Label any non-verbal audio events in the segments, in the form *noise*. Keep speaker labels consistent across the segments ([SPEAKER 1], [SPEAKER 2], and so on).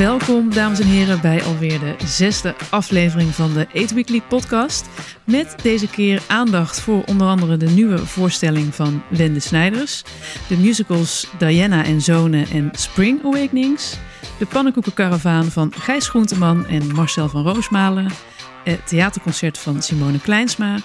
[SPEAKER 1] Welkom, dames en heren, bij alweer de zesde aflevering van de 8 Weekly podcast. Met deze keer aandacht voor onder andere de nieuwe voorstelling van Wende Snijders, de musicals Diana en Zonen en Spring Awakenings, de pannenkoekenkaravaan van Gijs Groenteman en Marcel van Roosmalen, het theaterconcert van Simone Kleinsma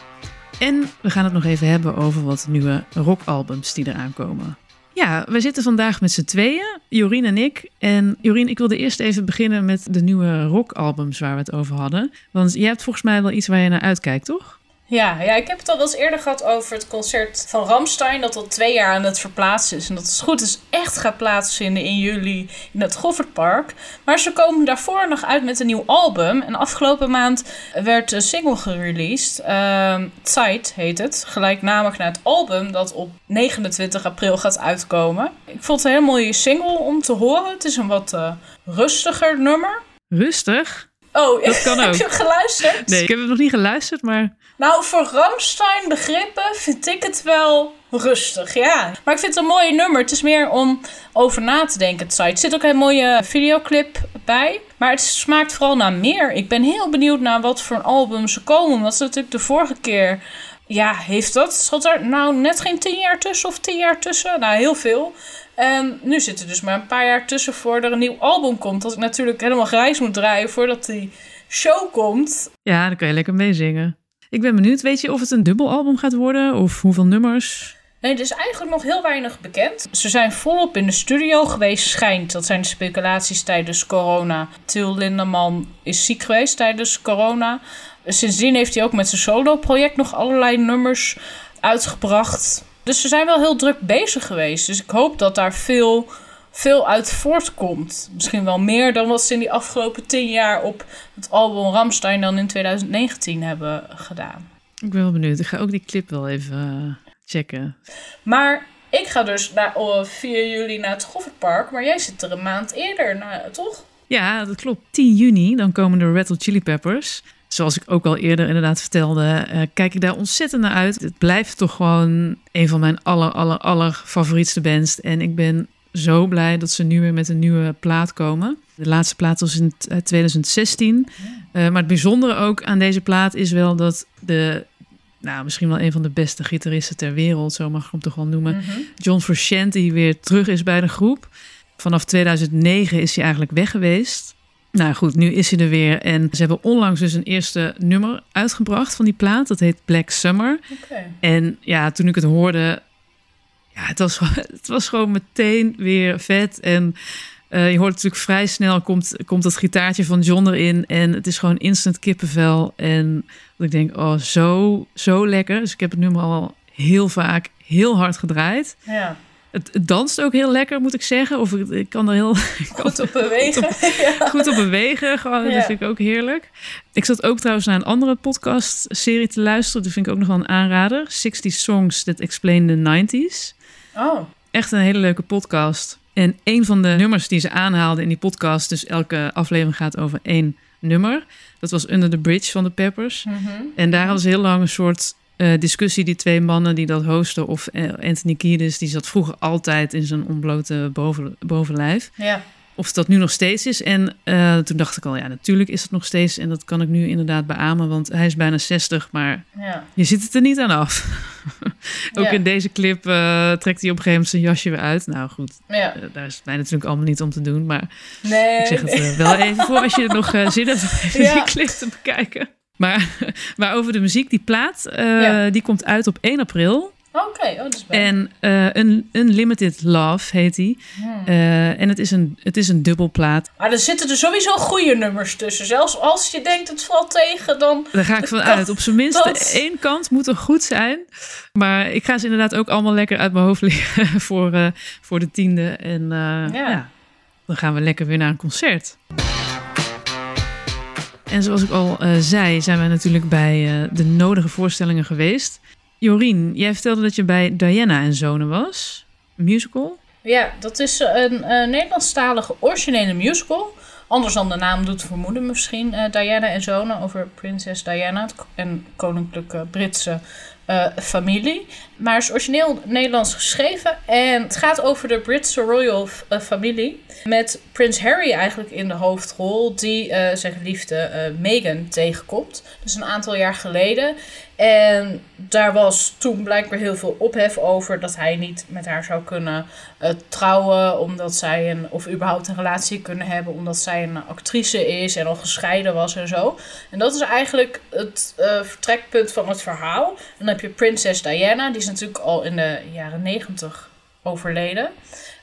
[SPEAKER 1] en we gaan het nog even hebben over wat nieuwe rockalbums die eraan komen. Ja, we zitten vandaag met z'n tweeën, Jorien en ik. En Jorien, ik wilde eerst even beginnen met de nieuwe rockalbums waar we het over hadden. Want jij hebt volgens mij wel iets waar je naar uitkijkt, toch?
[SPEAKER 2] Ja, ja, ik heb het al wel eens eerder gehad over het concert van Ramstein, dat al twee jaar aan het verplaatsen is. En dat het goed is echt gaat plaatsvinden in juli in het Goffertpark. Maar ze komen daarvoor nog uit met een nieuw album. En afgelopen maand werd een single gereleased. Uh, Zeit heet het, gelijknamig naar het album dat op 29 april gaat uitkomen. Ik vond het een hele mooie single om te horen. Het is een wat uh, rustiger nummer.
[SPEAKER 1] Rustig?
[SPEAKER 2] Oh, dat *laughs* kan ook. heb je geluisterd?
[SPEAKER 1] Nee, ik heb het nog niet geluisterd, maar...
[SPEAKER 2] Nou, voor Ramstein begrippen vind ik het wel rustig, ja. Maar ik vind het een mooi nummer. Het is meer om over na te denken. Er zit ook een mooie videoclip bij. Maar het smaakt vooral naar meer. Ik ben heel benieuwd naar wat voor album ze komen. Want natuurlijk de vorige keer... Ja, heeft dat? Zat er nou net geen tien jaar tussen of tien jaar tussen? Nou, heel veel. En nu zit er dus maar een paar jaar tussen voor er een nieuw album komt. Dat ik natuurlijk helemaal grijs moet draaien voordat die show komt.
[SPEAKER 1] Ja, dan kan je lekker meezingen. Ik ben benieuwd, weet je of het een dubbelalbum gaat worden of hoeveel nummers?
[SPEAKER 2] Nee, er is eigenlijk nog heel weinig bekend. Ze zijn volop in de studio geweest, schijnt. Dat zijn de speculaties tijdens corona. Til Lindeman is ziek geweest tijdens corona. Sindsdien heeft hij ook met zijn solo-project nog allerlei nummers uitgebracht. Dus ze zijn wel heel druk bezig geweest. Dus ik hoop dat daar veel veel uit voortkomt. Misschien wel meer dan wat ze in die afgelopen tien jaar op het album Ramstein dan in 2019 hebben gedaan.
[SPEAKER 1] Ik ben wel benieuwd. Ik ga ook die clip wel even eh, checken.
[SPEAKER 2] Maar ik ga dus naar, 4 juli naar het Goffertpark, maar jij zit er een maand eerder, naar, toch?
[SPEAKER 1] Ja, dat klopt. 10 juni, dan komen de Red Hot Chili Peppers. Zoals ik ook al eerder inderdaad vertelde, uh, kijk ik daar ontzettend naar uit. Het blijft toch gewoon een van mijn aller, aller, aller favorietste bands. En ik ben zo blij dat ze nu weer met een nieuwe plaat komen. De laatste plaat was in 2016. Uh, eh, maar het bijzondere ook aan deze plaat is wel dat de, nou, misschien wel een van de beste gitaristen ter wereld, zo mag ik hem toch wel noemen, mhm. John Frusciante, weer terug is bij de groep. Vanaf 2009 is hij eigenlijk weg geweest. Nou goed, nu is hij er weer. En ze hebben onlangs dus een eerste nummer uitgebracht van die plaat. Dat heet Black Summer. Okay. En ja, toen ik het hoorde, ja, het was, *laughs* het was gewoon meteen weer vet. En uh, je hoort natuurlijk vrij snel komt, komt dat gitaartje van John erin. En het is gewoon instant kippenvel. En dat ik denk, oh, zo, zo lekker. Dus ik heb het nummer al heel vaak heel hard gedraaid.
[SPEAKER 2] Ja.
[SPEAKER 1] Het, het, danst ook heel lekker, moet ik zeggen. Of ik, ik kan er heel *laughs*
[SPEAKER 2] goed op *laughs* bewegen.
[SPEAKER 1] Goed op, ja. goed op bewegen, gewoon. Dat vind ik ook heerlijk. Ik zat ook trouwens naar een andere podcast-serie te luisteren. Dat vind ik ook nog wel een aanrader. 60 Songs That Explain the 90s.
[SPEAKER 2] Oh.
[SPEAKER 1] Echt een hele leuke podcast. En een van de nummers die ze aanhaalden in die podcast, dus elke aflevering gaat over één nummer. Dat was Under the Bridge van de Peppers. Mhm. En daar hadden ze heel lang een soort uh, discussie, die twee mannen die dat hosten. Of uh, Anthony Kiedis, die zat vroeger altijd in zijn ontblote boven, bovenlijf.
[SPEAKER 2] Ja
[SPEAKER 1] of dat nu nog steeds is. En uh, toen dacht ik al, ja, natuurlijk is het nog steeds. En dat kan ik nu inderdaad beamen, want hij is bijna 60, maar
[SPEAKER 2] ja.
[SPEAKER 1] je ziet het er niet aan af. *laughs* Ook in deze clip uh, trekt hij op een gegeven moment zijn jasje weer uit. Nou goed,
[SPEAKER 2] ja.
[SPEAKER 1] uh, daar is het mij natuurlijk allemaal niet om te doen. Maar
[SPEAKER 2] nee.
[SPEAKER 1] ik zeg het wel even voor als je nog zin hebt om die clip te bekijken. Maar, *laughs* maar over de muziek, die plaat, die komt uit op 1 april.
[SPEAKER 2] Oké, oh, dat is
[SPEAKER 1] En uh, een Unlimited Love heet die. Hmm. Uh, en het is, een, het is een dubbelplaat.
[SPEAKER 2] Maar er zitten er sowieso goede nummers tussen. Zelfs als je denkt het valt tegen, dan...
[SPEAKER 1] Daar ga ik van uit. Op zijn minst dat... één kant moet er goed zijn. Maar ik ga ze inderdaad ook allemaal lekker uit mijn hoofd liggen *laughs* voor, uh, voor de tiende. En ja. ja, dan gaan we lekker weer naar een concert. En zoals ik al zei, zijn wij natuurlijk bij de nodige voorstellingen geweest. Jorien, jij vertelde dat je bij Diana en Zonen was. musical?
[SPEAKER 2] Ja, dat is een, een Nederlandstalige originele musical. Anders dan de naam doet vermoeden misschien. Uh, Diana en Zonen over prinses Diana en koninklijke Britse uh, familie. Maar is origineel Nederlands geschreven. En het gaat over de Britse royal uh, familie. Met Prins Harry eigenlijk in de hoofdrol. Die uh, zijn geliefde uh, Meghan tegenkomt. Dus een aantal jaar geleden. En daar was toen blijkbaar heel veel ophef over dat hij niet met haar zou kunnen trouwen. Omdat zij een, of überhaupt een relatie kunnen hebben. Omdat zij een actrice is en al gescheiden was en zo. En dat is eigenlijk het vertrekpunt van het verhaal. En dan heb je prinses Diana. Die is natuurlijk al in de jaren negentig overleden.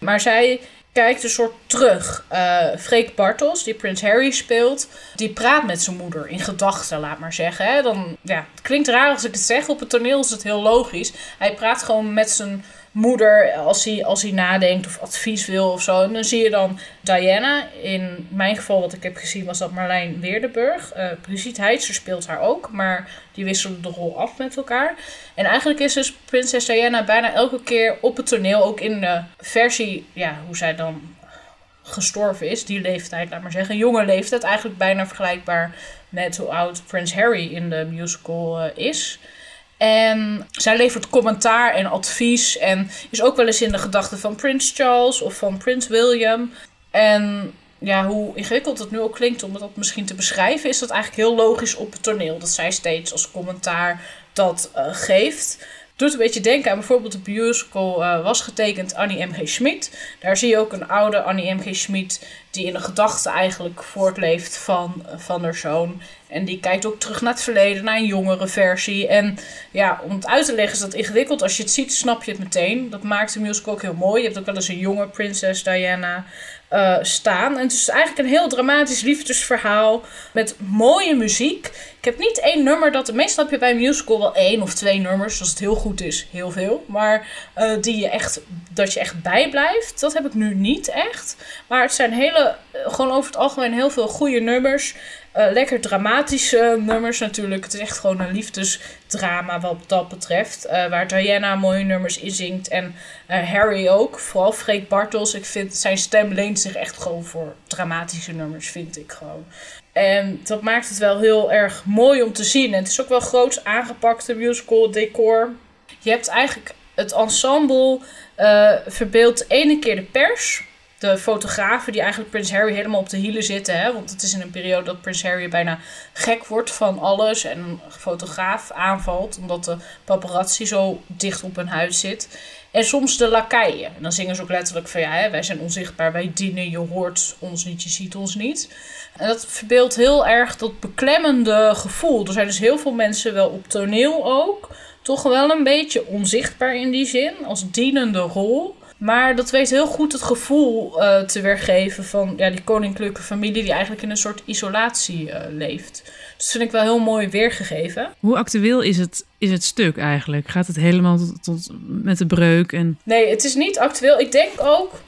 [SPEAKER 2] Maar zij kijkt een soort terug. Uh, Freek Bartels, die Prins Harry speelt, die praat met zijn moeder in gedachten, laat maar zeggen. Hè. Dan, ja, het klinkt raar als ik het zeg, op het toneel is het heel logisch. Hij praat gewoon met zijn moeder als hij, als hij nadenkt of advies wil of zo. En dan zie je dan Diana. In mijn geval, wat ik heb gezien, was dat Marlijn Weerdenburg. Uh, Brigitte Heitzer speelt haar ook, maar die wisselen de rol af met elkaar. En eigenlijk is dus prinses Diana bijna elke keer op het toneel, ook in de versie, ja, hoe zij dan gestorven is, die leeftijd, laat maar zeggen, jonge leeftijd, eigenlijk bijna vergelijkbaar met hoe oud Prins Harry in de musical uh, is. En zij levert commentaar en advies en is ook wel eens in de gedachten van Prins Charles of van Prins William. En ja, hoe ingewikkeld het nu ook klinkt om dat misschien te beschrijven, is dat eigenlijk heel logisch op het toneel. Dat zij steeds als commentaar dat uh, geeft. Doet een beetje denken aan bijvoorbeeld de musical uh, was getekend Annie M.G. Schmid. Daar zie je ook een oude Annie M.G. Schmid die in de gedachten eigenlijk voortleeft van, van haar zoon. En die kijkt ook terug naar het verleden, naar een jongere versie. En ja, om het uit te leggen is dat ingewikkeld. Als je het ziet, snap je het meteen. Dat maakt de musical ook heel mooi. Je hebt ook wel eens een jonge prinses Diana uh, staan. En het is eigenlijk een heel dramatisch liefdesverhaal met mooie muziek. Ik heb niet één nummer dat. Meestal heb je bij een musical wel één of twee nummers. Als het heel goed is, heel veel. Maar uh, die je echt, dat je echt bijblijft, dat heb ik nu niet echt. Maar het zijn hele, gewoon over het algemeen heel veel goede nummers. Uh, lekker dramatische nummers natuurlijk. Het is echt gewoon een liefdesdrama wat dat betreft. Uh, waar Diana mooie nummers in zingt. En Harry ook. Vooral Freek Bartels. Ik vind zijn stem leent zich echt gewoon voor dramatische nummers, vind ik gewoon. En dat maakt het wel heel erg mooi om te zien. En het is ook wel groots aangepakt, musical decor. Je hebt eigenlijk het ensemble verbeeld de ene keer de pers de fotografen die eigenlijk Prins Harry helemaal op de hielen zitten. Hè? Want het is in een periode dat Prins Harry bijna gek wordt van alles. En een fotograaf aanvalt omdat de paparazzi zo dicht op hun huis zit. En soms de lakeien. En dan zingen ze ook letterlijk van ja, hè, wij zijn onzichtbaar, wij dienen, je hoort ons niet, je ziet ons niet. En dat verbeeldt heel erg dat beklemmende gevoel. Er zijn dus heel veel mensen wel op toneel ook. Toch wel een beetje onzichtbaar in die zin, als dienende rol. Maar dat weet heel goed het gevoel uh, te weergeven van ja, die koninklijke familie die eigenlijk in een soort isolatie uh, leeft. Dus dat vind ik wel heel mooi weergegeven.
[SPEAKER 1] Hoe actueel is het, is het stuk eigenlijk? Gaat het helemaal tot, tot met de breuk? En...
[SPEAKER 2] Nee, het is niet actueel. Ik denk ook,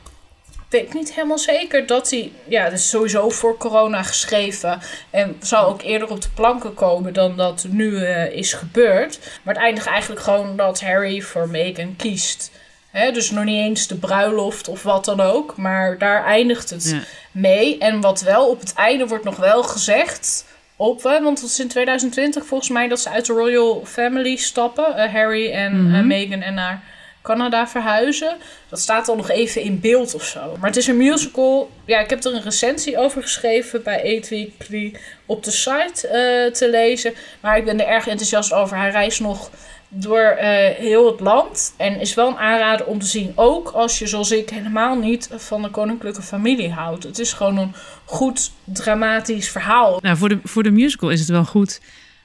[SPEAKER 2] weet niet helemaal zeker dat hij, ja, dat is sowieso voor corona geschreven en zou ook eerder op de planken komen dan dat nu uh, is gebeurd. Maar het eindigt eigenlijk gewoon dat Harry voor Meghan kiest. Hè, dus nog niet eens de bruiloft of wat dan ook. Maar daar eindigt het ja. mee. En wat wel op het einde wordt nog wel gezegd. Op, want het is in 2020 volgens mij dat ze uit de Royal Family stappen. Uh, Harry en mm -hmm. Meghan en naar Canada verhuizen. Dat staat dan nog even in beeld of zo. Maar het is een musical. Ja, ik heb er een recensie over geschreven bij 8 Weekly op de site uh, te lezen. Maar ik ben er erg enthousiast over. Hij reist nog door uh, heel het land. En is wel een aanrader om te zien. Ook als je, zoals ik, helemaal niet van de koninklijke familie houdt. Het is gewoon een goed dramatisch verhaal.
[SPEAKER 1] Nou, voor de, voor de musical is het wel goed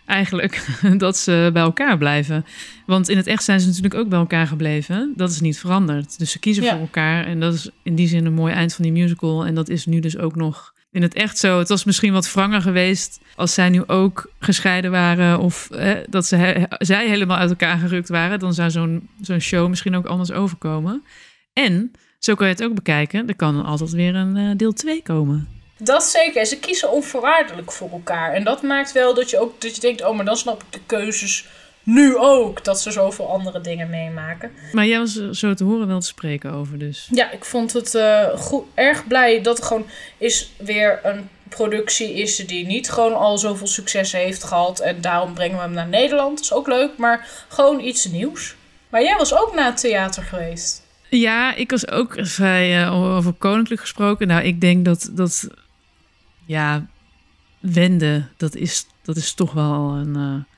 [SPEAKER 1] eigenlijk *laughs* dat ze bij elkaar blijven. Want in het echt zijn ze natuurlijk ook bij elkaar gebleven. Dat is niet veranderd. Dus ze kiezen ja. voor elkaar. En dat is in die zin een mooi eind van die musical. En dat is nu dus ook nog in het echt zo. Het was misschien wat wranger geweest als zij nu ook gescheiden waren of eh, dat ze zij helemaal uit elkaar gerukt waren. Dan zou zo'n zo'n show misschien ook anders overkomen. En zo kan je het ook bekijken. Er kan altijd weer een uh, deel 2 komen.
[SPEAKER 2] Dat zeker. Ze kiezen onvoorwaardelijk voor elkaar. En dat maakt wel dat je ook dat je denkt: oh, maar dan snap ik de keuzes nu ook dat ze zoveel andere dingen meemaken.
[SPEAKER 1] Maar jij was zo te horen wel te spreken over dus.
[SPEAKER 2] Ja, ik vond het uh, goed, erg blij dat er gewoon is weer een productie is die niet gewoon al zoveel succes heeft gehad. En daarom brengen we hem naar Nederland. Dat is ook leuk, maar gewoon iets nieuws. Maar jij was ook naar het theater geweest.
[SPEAKER 1] Ja, ik was ook vrij uh, over koninklijk gesproken. Nou, ik denk dat dat ja, Wende, dat is, dat is toch wel een, uh,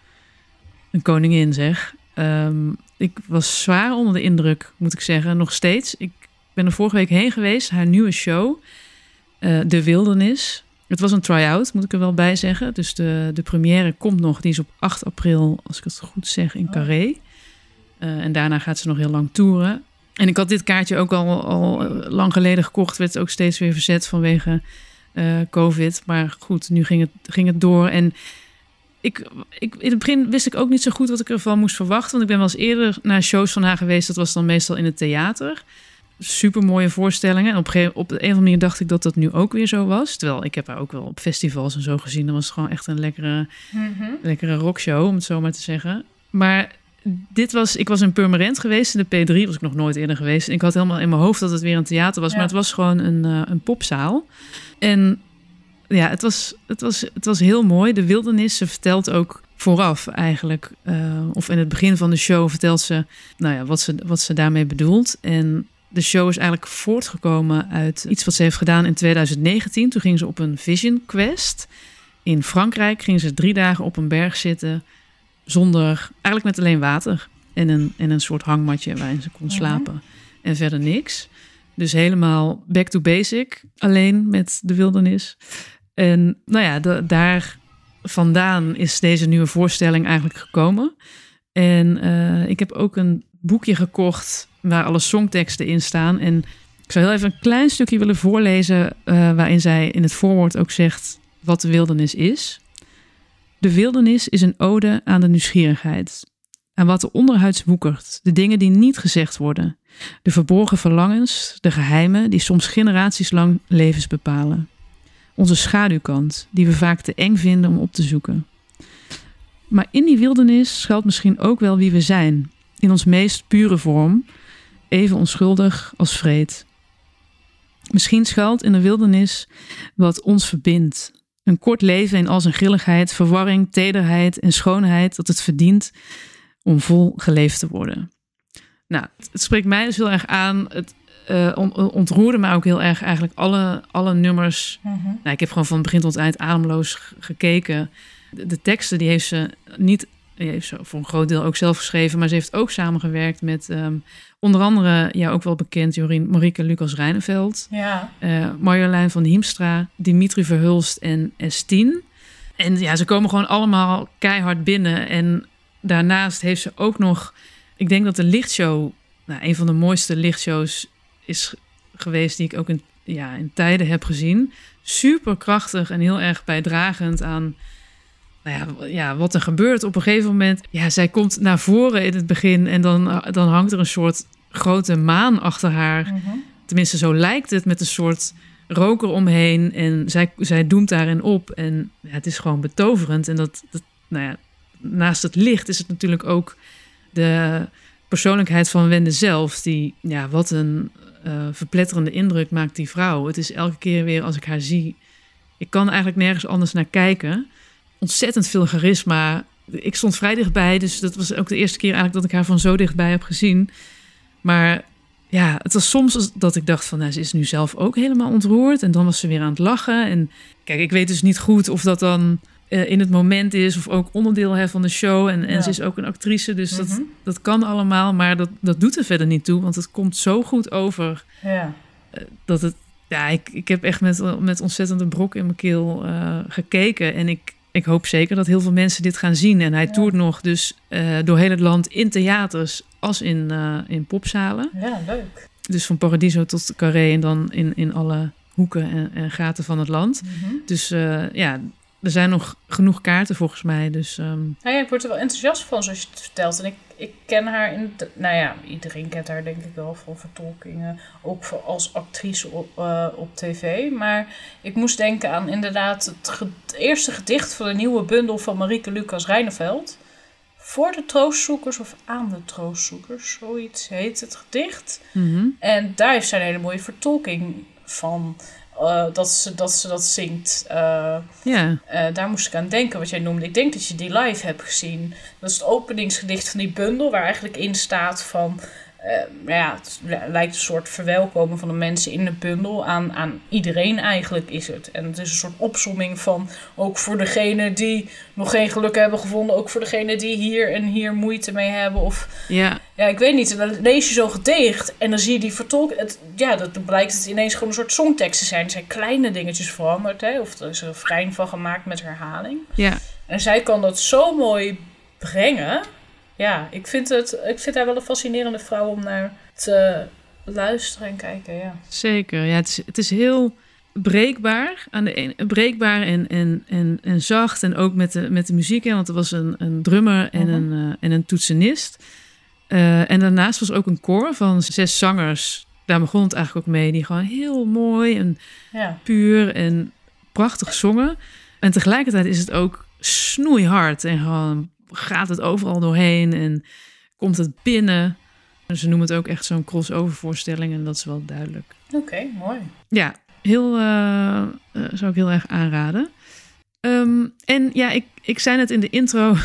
[SPEAKER 1] een koningin, zeg. Um, ik was zwaar onder de indruk, moet ik zeggen, nog steeds. Ik ben er vorige week heen geweest, haar nieuwe show, uh, De Wildernis. Het was een try-out, moet ik er wel bij zeggen. Dus de, de première komt nog, die is op 8 april, als ik het goed zeg, in Carré. Uh, en daarna gaat ze nog heel lang toeren. En ik had dit kaartje ook al, al lang geleden gekocht, werd ook steeds weer verzet vanwege uh, COVID. Maar goed, nu ging het, ging het door. En ik, ik, in het begin wist ik ook niet zo goed wat ik ervan moest verwachten. Want ik ben wel eens eerder naar shows van haar geweest. Dat was dan meestal in het theater. Super mooie voorstellingen. En op, een, op de een of andere manier dacht ik dat dat nu ook weer zo was. Terwijl ik heb haar ook wel op festivals en zo gezien. Dat was gewoon echt een lekkere, mm-hmm. lekkere rockshow, om het zo maar te zeggen. Maar dit was, ik was in Purmerend geweest. In de P3 was ik nog nooit eerder geweest. En ik had helemaal in mijn hoofd dat het weer een theater was. Maar het was gewoon een, uh, een popzaal. En ja, het was, het, was, het was heel mooi. De wildernis, ze vertelt ook vooraf eigenlijk, uh, of in het begin van de show vertelt ze, nou ja, wat ze, wat ze daarmee bedoelt. En de show is eigenlijk voortgekomen uit iets wat ze heeft gedaan in 2019. Toen ging ze op een Vision Quest. In Frankrijk ging ze drie dagen op een berg zitten zonder, eigenlijk met alleen water en een, en een soort hangmatje waarin ze kon slapen. En verder niks. Dus helemaal back to basic, alleen met de wildernis. En nou ja, daar vandaan is deze nieuwe voorstelling eigenlijk gekomen. En uh, ik heb ook een boekje gekocht waar alle songteksten in staan. En ik zou heel even een klein stukje willen voorlezen, uh, waarin zij in het voorwoord ook zegt wat de wildernis is. De wildernis is een ode aan de nieuwsgierigheid, aan wat er onderhuids woekert, de dingen die niet gezegd worden, de verborgen verlangens, de geheimen die soms generaties lang levens bepalen. Onze schaduwkant, die we vaak te eng vinden om op te zoeken. Maar in die wildernis schuilt misschien ook wel wie we zijn, in ons meest pure vorm, even onschuldig als vreed. Misschien schuilt in de wildernis wat ons verbindt. Een kort leven in al zijn grilligheid, verwarring, tederheid en schoonheid dat het verdient om vol geleefd te worden. Nou, het spreekt mij dus heel erg aan. Het uh, ontroerde me ook heel erg eigenlijk alle, alle nummers. Mm -hmm. nou, ik heb gewoon van begin tot eind ademloos gekeken. De, de, teksten die heeft ze niet, die heeft ze voor een groot deel ook zelf geschreven, maar ze heeft ook samengewerkt met um, onder andere, ja, ook wel bekend, Jorien Marieke Lucas Rijneveld,
[SPEAKER 2] ja.
[SPEAKER 1] Uh, Marjolein van Hiemstra, Dimitri Verhulst en Estien. En ja, ze komen gewoon allemaal keihard binnen. En daarnaast heeft ze ook nog, ik denk dat de lichtshow, nou, een van de mooiste lichtshows is geweest die ik ook in, ja, in tijden heb gezien. Super krachtig en heel erg bijdragend aan nou ja, ja, wat er gebeurt. Op een gegeven moment, ja, zij komt naar voren in het begin en dan, dan hangt er een soort grote maan achter haar.
[SPEAKER 2] Mhm.
[SPEAKER 1] Tenminste, zo lijkt het met een soort roker omheen. En zij, zij doemt daarin op. En ja, het is gewoon betoverend. En dat, dat, nou ja, naast het licht is het natuurlijk ook de persoonlijkheid van Wende zelf. Die, ja, wat een uh, verpletterende indruk maakt die vrouw. Het is elke keer weer als ik haar zie. Ik kan eigenlijk nergens anders naar kijken. Ontzettend veel charisma. Ik stond vrij dichtbij, dus dat was ook de eerste keer eigenlijk dat ik haar van zo dichtbij heb gezien. Maar ja, het was soms dat ik dacht van, nou, ze is nu zelf ook helemaal ontroerd. En dan was ze weer aan het lachen. En kijk, ik weet dus niet goed of dat dan uh, in het moment is of ook onderdeel hè, van de show. En, en
[SPEAKER 2] Ja.
[SPEAKER 1] ze is ook een actrice, dus
[SPEAKER 2] Mhm.
[SPEAKER 1] dat, dat kan allemaal. Maar dat, dat doet er verder niet toe, want het komt zo goed over
[SPEAKER 2] Ja.
[SPEAKER 1] dat het... Ja, ik, ik heb echt met, met ontzettende brok in mijn keel eh, gekeken. En ik, ik hoop zeker dat heel veel mensen dit gaan zien. En hij
[SPEAKER 2] Ja.
[SPEAKER 1] toert nog dus eh, door heel het land in theaters als in, eh, in popzalen.
[SPEAKER 2] ja, leuk.
[SPEAKER 1] Dus van Paradiso tot Carré en dan in, in alle hoeken en, en gaten van het land.
[SPEAKER 2] Mhm.
[SPEAKER 1] Dus eh, ja, er zijn nog genoeg kaarten volgens mij. Dus ehm,
[SPEAKER 2] Nou ja, ik word er wel enthousiast van zoals je het vertelt. En ik, ik ken haar in... de- nou ja, iedereen kent haar denk ik wel van vertolkingen. Ook voor als actrice op, eh, op tv. Maar ik moest denken aan inderdaad het, ge- het eerste gedicht van de nieuwe bundel van Marieke Lucas Rijneveld. Voor de troostzoekers of aan de troostzoekers, zoiets heet het gedicht.
[SPEAKER 1] mhm.
[SPEAKER 2] En daar heeft zij een hele mooie vertolking van. Eh, dat, ze, dat ze dat zingt. Uh,
[SPEAKER 1] ja.
[SPEAKER 2] daar moest ik aan denken, wat jij noemde. Ik denk dat je die live hebt gezien. Dat is het openingsgedicht van die bundel, waar eigenlijk in staat van... Uh, ja, het lijkt een soort verwelkomen van de mensen in de bundel. Aan, aan iedereen eigenlijk is het. En het is een soort opsomming van ook voor degene die nog geen geluk hebben gevonden. Ook voor degene die hier en hier moeite mee hebben. Of
[SPEAKER 1] ja,
[SPEAKER 2] ja ik weet niet. En dan lees je zo gedicht en dan zie je die vertolken. Het, ja, dat blijkt het ineens gewoon een soort songteksten zijn. Er zijn kleine dingetjes veranderd. Hè? Of er is een refrein van gemaakt met herhaling.
[SPEAKER 1] Ja.
[SPEAKER 2] En zij kan dat zo mooi brengen ja, ik vind, het, ik vind haar wel een fascinerende vrouw om naar te luisteren en kijken. Ja.
[SPEAKER 1] Zeker, ja, het, is, het is heel breekbaar. Aan de een, breekbaar en, en, en, en zacht. En ook met de, met de muziek. want er was een, een drummer en, mhm. een, uh, en een toetsenist. Uh, en daarnaast was ook een koor van zes zangers. Daar begon het eigenlijk ook mee. Die gewoon heel mooi en
[SPEAKER 2] ja.
[SPEAKER 1] puur en prachtig zongen. En tegelijkertijd is het ook snoeihard en gewoon gaat het overal doorheen en komt het binnen. Ze noemen het ook echt zo'n crossover voorstelling en dat is wel duidelijk.
[SPEAKER 2] Oké, mooi.
[SPEAKER 1] Ja, heel, uh, zou ik heel erg aanraden. Ehm, en ja, ik, ik zei het in de intro,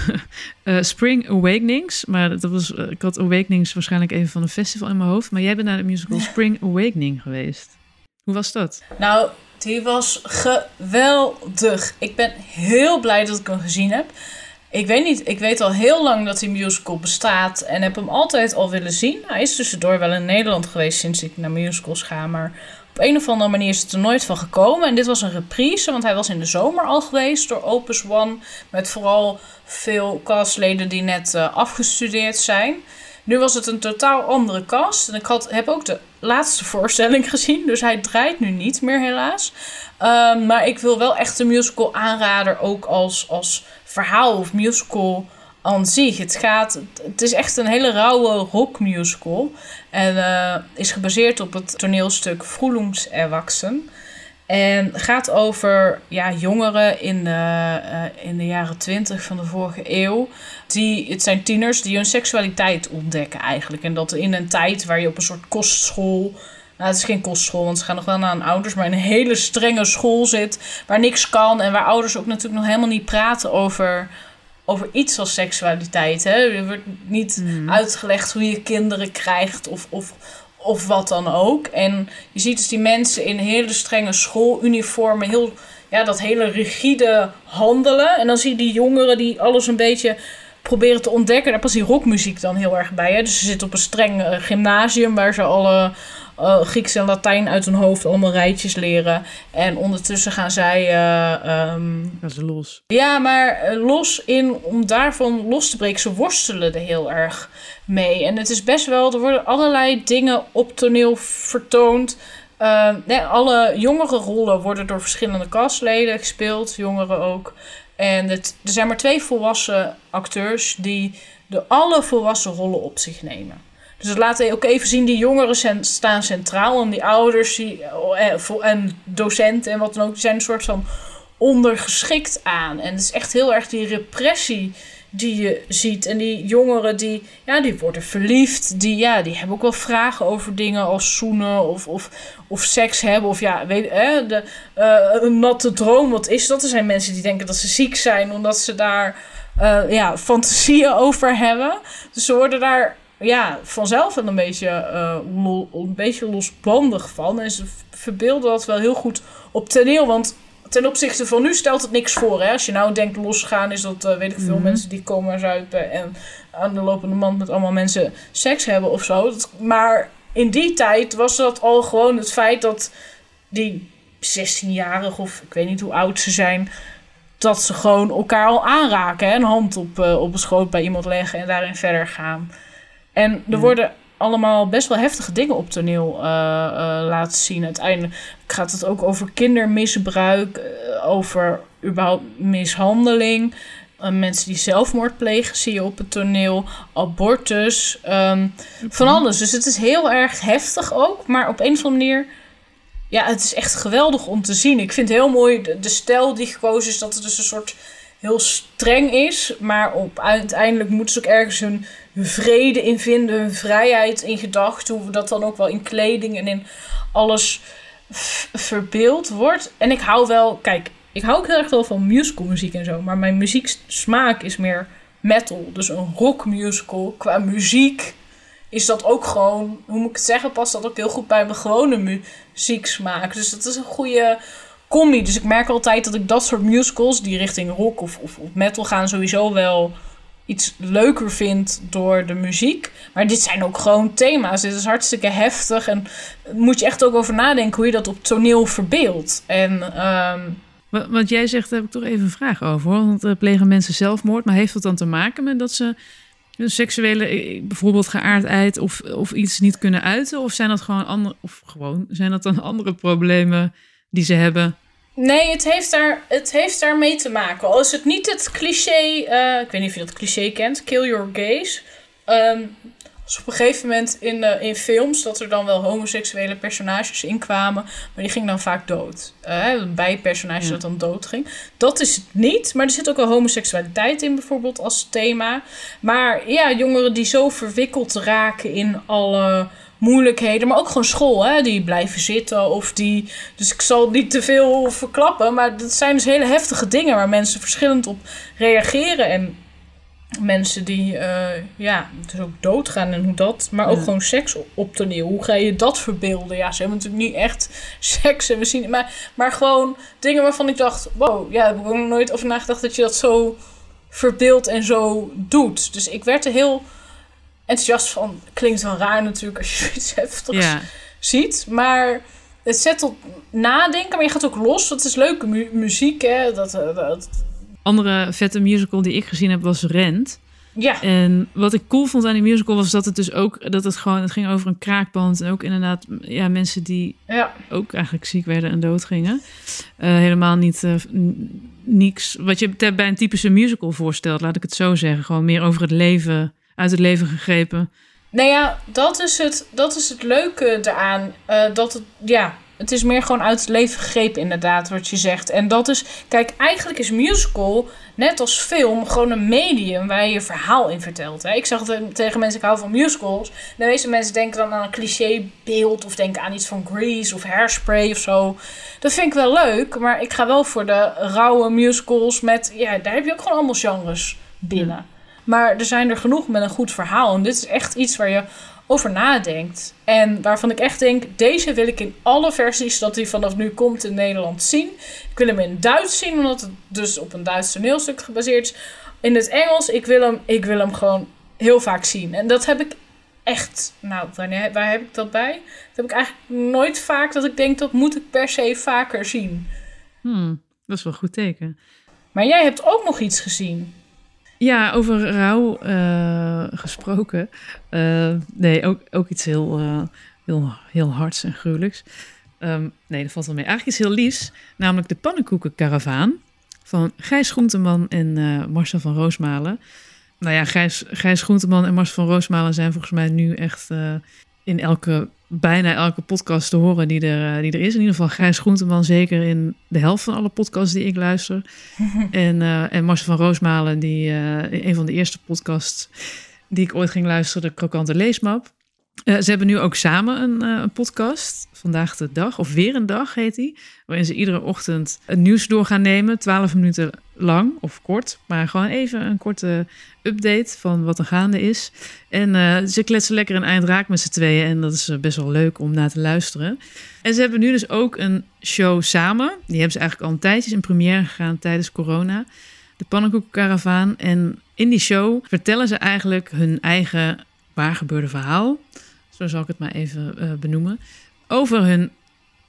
[SPEAKER 1] uh, *laughs* Spring Awakenings. Maar dat was, ik had Awakenings waarschijnlijk even van een festival in mijn hoofd. Maar jij bent naar de musical Spring Awakening geweest. Hoe was dat?
[SPEAKER 2] Nou, die was geweldig. Ik ben heel blij dat ik hem gezien heb. Ik weet niet, ik weet al heel lang dat die musical bestaat en heb hem altijd al willen zien. Hij is tussendoor wel in Nederland geweest sinds ik naar musicals ga, maar op een of andere manier is het er nooit van gekomen. En dit was een reprise, want hij was in de zomer al geweest door Opus One, met vooral veel castleden die net uh, afgestudeerd zijn. Nu was het een totaal andere cast. En ik had, heb ook de laatste voorstelling *laughs* gezien. Dus hij draait nu niet meer, helaas. Um, maar ik wil wel echt de musical aanrader. Ook als, als verhaal of musical aan zich. Het, gaat, het is echt een hele rauwe rockmusical. En uh, is gebaseerd op het toneelstuk Erwachsen. En gaat over ja, jongeren in de, uh, in de jaren twintig van de vorige eeuw. Die, het zijn tieners die hun seksualiteit ontdekken eigenlijk. En dat in een tijd waar je op een soort kostschool nou, het is geen kostschool, want ze gaan nog wel naar een ouders, maar in een hele strenge school zit waar niks kan en waar ouders ook natuurlijk nog helemaal niet praten over, over iets als seksualiteit. Hè? Er wordt niet hmm. uitgelegd hoe je kinderen krijgt of, of, of wat dan ook. En je ziet dus die mensen in hele strenge schooluniformen, heel, ja, dat hele rigide handelen. En dan zie je die jongeren die alles een beetje proberen te ontdekken. Daar past die rockmuziek dan heel erg bij. Hè? Dus ze zitten op een streng uh, gymnasium waar ze alle uh, Grieks en Latijn uit hun hoofd allemaal rijtjes leren. En ondertussen gaan zij. Uh, um...
[SPEAKER 1] Gaan ze los.
[SPEAKER 2] Ja, maar los in om daarvan los te breken. Ze worstelen er heel erg mee. En het is best wel. Er worden allerlei dingen op toneel vertoond. Uh, nee, alle jongere rollen worden door verschillende castleden gespeeld, jongeren ook. En het, er zijn maar twee volwassen acteurs die de alle volwassen rollen op zich nemen. Dus dat laat ook even zien, die jongeren staan centraal. En die ouders die, eh, en docenten en wat dan ook, die zijn een soort van ondergeschikt aan. En het is echt heel erg die repressie die je ziet. En die jongeren die, ja, die worden verliefd. Die, ja, die hebben ook wel vragen over dingen als zoenen of, of, of seks hebben. Of ja, weet, hè, de, uh, een natte droom, wat is dat? Er zijn mensen die denken dat ze ziek zijn omdat ze daar ja, fantasieën over hebben. Dus ze worden daar ja, vanzelf wel een beetje, uh, een beetje losbandig van. En ze verbeelden dat wel heel goed op toneel. Want ten opzichte van nu stelt het niks voor. Hè? Als je nou denkt losgaan, is dat, uh, weet ik veel, mhm. mensen die komen zuipen en aan de lopende mand met allemaal mensen seks hebben of zo. maar in die tijd was dat al gewoon het feit dat die 16-jarigen, of ik weet niet hoe oud ze zijn, dat ze gewoon elkaar al aanraken. Hè? Een hand op, uh, op een schoot bij iemand leggen en daarin verder gaan. En er worden allemaal best wel heftige dingen op toneel uh, laten zien. Uiteindelijk gaat het ook over kindermisbruik, uh, over überhaupt mishandeling. mensen die zelfmoord plegen zie je op het toneel. Abortus. Um, Van alles. Dus het is heel erg heftig ook. Maar op een of andere manier... Ja, het is echt geweldig om te zien. Ik vind het heel mooi de, de stijl die gekozen is. Dat het dus een soort heel streng is. Maar op, uiteindelijk moeten ze ook ergens hun vrede in vinden, hun vrijheid in gedachten. Hoe dat dan ook wel in kleding en in alles verbeeld wordt. En ik hou wel, kijk, ik hou ook heel erg wel van musical muziek en zo. Maar mijn muzieksmaak is meer metal. Dus een rock musical. Qua muziek is dat ook gewoon, hoe moet ik het zeggen, past dat ook heel goed bij mijn gewone muzieksmaak. Dus dat is een goede combi. Dus ik merk altijd dat ik dat soort musicals, die richting rock of, of, of metal gaan, sowieso wel iets leuker vind door de muziek. Maar dit zijn ook gewoon thema's. Dit is hartstikke heftig. En moet je echt ook over nadenken hoe je dat op toneel verbeeldt. En. Um...
[SPEAKER 1] Wat, jij zegt, daar heb ik toch even een vraag over. Want uh, plegen mensen zelfmoord. Maar heeft dat dan te maken met dat ze een seksuele, eh, bijvoorbeeld geaardheid of, of iets niet kunnen uiten? Of zijn dat gewoon andere, of gewoon, zijn dat dan andere problemen die ze hebben?
[SPEAKER 2] Nee, het heeft, daar, het heeft daar mee te maken. Al is het niet het cliché, uh, ik weet niet of je dat cliché kent, kill your gays. Um, dus op een gegeven moment in, uh, in films dat er dan wel homoseksuele personages inkwamen, maar die gingen dan vaak dood. Uh, een bijpersonage dat dan dood ging. Dat is het niet, maar er zit ook wel homoseksualiteit in bijvoorbeeld als thema. Maar ja, jongeren die zo verwikkeld raken in alle moeilijkheden, maar ook gewoon school, hè, die blijven zitten of die. Dus ik zal niet te veel verklappen, maar dat zijn dus hele heftige dingen waar mensen verschillend op reageren. En mensen die uh, ja, dus ook doodgaan en hoe dat, maar ook gewoon seks op toneel. Hoe ga je dat verbeelden? Ja, ze hebben natuurlijk niet echt *laughs* seks en we zien, maar, maar gewoon dingen waarvan ik dacht, wow, ja, heb ik nog nooit over nagedacht dat je dat zo verbeeldt en zo doet. Dus ik werd er heel enthousiast van. Klinkt wel raar natuurlijk als je *laughs* zoiets heftigs ja. ziet, maar het zet tot nadenken, maar je gaat ook los. Dat is leuke muziek, hè. Dat, eh, dat,
[SPEAKER 1] andere vette musical die ik gezien heb was Rent. Ja. En wat ik cool vond aan die musical was dat het dus ook dat het gewoon het ging over een kraakband en ook inderdaad ja mensen die ja. ook eigenlijk ziek werden en dood gingen. Uh, helemaal niet uh, niks wat je bij een typische musical voorstelt, laat ik het zo zeggen, gewoon meer over het leven uit het leven gegrepen.
[SPEAKER 2] Nou ja, dat is het, dat is het leuke eraan. Uh, dat het, ja, het is meer gewoon uit het leven gegrepen, inderdaad, wat je zegt. En dat is, kijk, eigenlijk is musical, net als film, gewoon een medium waar je je verhaal in vertelt. Hè? Ik zeg tegen mensen, ik hou van musicals. De meeste mensen denken dan aan een clichébeeld of denken aan iets van Grease of Hairspray of zo. Dat vind ik wel leuk, maar ik ga wel voor de rauwe musicals met, ja, daar heb je ook gewoon allemaal genres binnen. Maar er zijn er genoeg met een goed verhaal. En dit is echt iets waar je over nadenkt. En waarvan ik echt denk, deze wil ik in alle versies dat die vanaf nu komt in Nederland zien. Ik wil hem in Duits zien, omdat het dus op een Duits toneelstuk gebaseerd is. In het Engels, ik wil hem, ik wil hem gewoon heel vaak zien. En dat heb ik echt, nou, wanneer, waar heb ik dat bij? Dat heb ik eigenlijk nooit vaak dat ik denk, dat moet ik per se vaker zien.
[SPEAKER 1] Hmm, dat is wel een goed teken.
[SPEAKER 2] Maar jij hebt ook nog iets gezien.
[SPEAKER 1] Ja, over rouw uh, gesproken. Uh, nee, ook, ook iets heel, uh, heel, heel hards en gruwelijks. Um, nee, dat valt wel mee. Eigenlijk iets heel liefs, namelijk de pannenkoekenkaravaan van Gijs Groenteman en Marcel van Roosmalen. Nou ja, Gijs, Gijs Groenteman en Marcel van Roosmalen zijn volgens mij nu echt in elke bijna elke podcast te horen die er, eh, die er is. In ieder geval Gijs Groenteman zeker in de helft van alle podcasts die ik luister. *laughs* en, uh, en Marcel van Roosmalen, die uh, een van de eerste podcasts die ik ooit ging luisteren, de Krokante Leesmap. Uh, ze hebben nu ook samen een, uh, een, podcast, Vandaag de Dag, of Weer een Dag heet die. Waarin ze iedere ochtend het nieuws door gaan nemen, 12 minuten lang of kort. Maar gewoon even een korte update van wat er gaande is. En uh, ze kletsen lekker een eind raak met z'n tweeën en dat is best wel leuk om naar te luisteren. En ze hebben nu dus ook een show samen. Die hebben ze eigenlijk al een tijdje in première gegaan tijdens corona. De Pannenkoekenkaravaan. En in die show vertellen ze eigenlijk hun eigen waar gebeurde verhaal zo zal ik het maar even uh, benoemen, over hun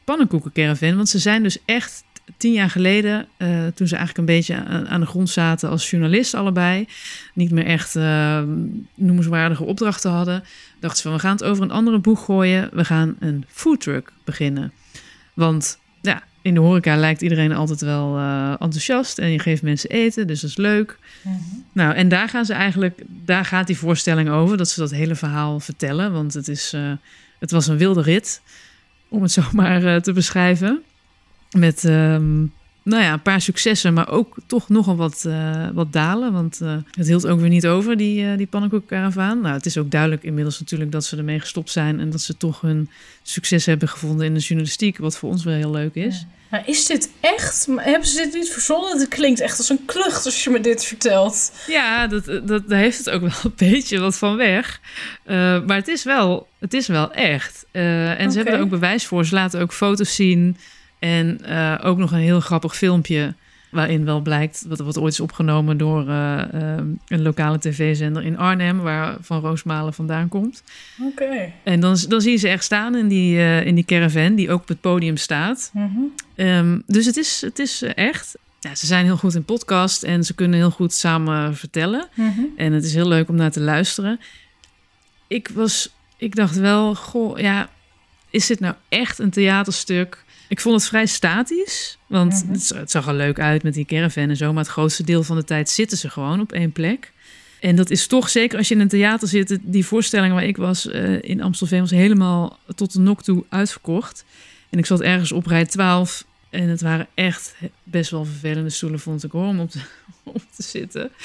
[SPEAKER 1] pannenkoekencaravan. Want ze zijn dus echt tien jaar geleden, uh, toen ze eigenlijk een beetje aan, de grond zaten als journalist allebei, niet meer echt uh, noemenswaardige opdrachten hadden, dachten ze van we gaan het over een andere boeg gooien, we gaan een foodtruck beginnen. Want ja, in de horeca lijkt iedereen altijd wel uh, enthousiast en je geeft mensen eten, dus dat is leuk. Mhm. Nou, en daar gaan ze eigenlijk, daar gaat die voorstelling over, dat ze dat hele verhaal vertellen, want het, is, het was een wilde rit, om het zo *laughs* maar te beschrijven. Met, um, nou ja, een paar successen, maar ook toch nogal wat, uh, wat dalen. Want uh, het hield ook weer niet over, die, uh, die pannenkoekkaravaan. Nou, het is ook duidelijk inmiddels natuurlijk dat ze ermee gestopt zijn... en dat ze toch hun succes hebben gevonden in de journalistiek... wat voor ons wel heel leuk is.
[SPEAKER 2] Ja. Maar is dit echt? Hebben ze dit niet verzonnen? Het klinkt echt als een klucht als je me dit vertelt.
[SPEAKER 1] Ja, dat, dat, daar heeft het ook wel een beetje wat van weg. maar het is wel, het is wel echt. en okay. ze hebben er ook bewijs voor. Ze laten ook foto's zien... En uh, ook nog een heel grappig filmpje. Waarin wel blijkt wat, wat ooit is opgenomen door uh, uh, een lokale tv-zender in Arnhem, waar Van Roosmalen vandaan komt.
[SPEAKER 2] Oké. Okay.
[SPEAKER 1] En dan, dan zie je ze echt staan in die, in die caravan, die ook op het podium staat.
[SPEAKER 2] Mm -hmm.
[SPEAKER 1] um, dus het is, het is echt. Ja, ze zijn heel goed in podcast en ze kunnen heel goed samen vertellen.
[SPEAKER 2] -hmm.
[SPEAKER 1] En het is heel leuk om naar te luisteren. Ik was, ik dacht wel, goh, ja, is dit nou echt een theaterstuk? Ik vond het vrij statisch, want
[SPEAKER 2] Mhm.
[SPEAKER 1] het, het zag er leuk uit met die caravan en zo, maar het grootste deel van de tijd zitten ze gewoon op één plek. En dat is toch zeker als je in een theater zit, die voorstelling waar ik was eh, in Amstelveen was helemaal tot de nok toe uitverkocht. En ik zat ergens op rij 12 en het waren echt best wel vervelende stoelen, vond ik hoor, om op te, *laughs* zitten. *laughs*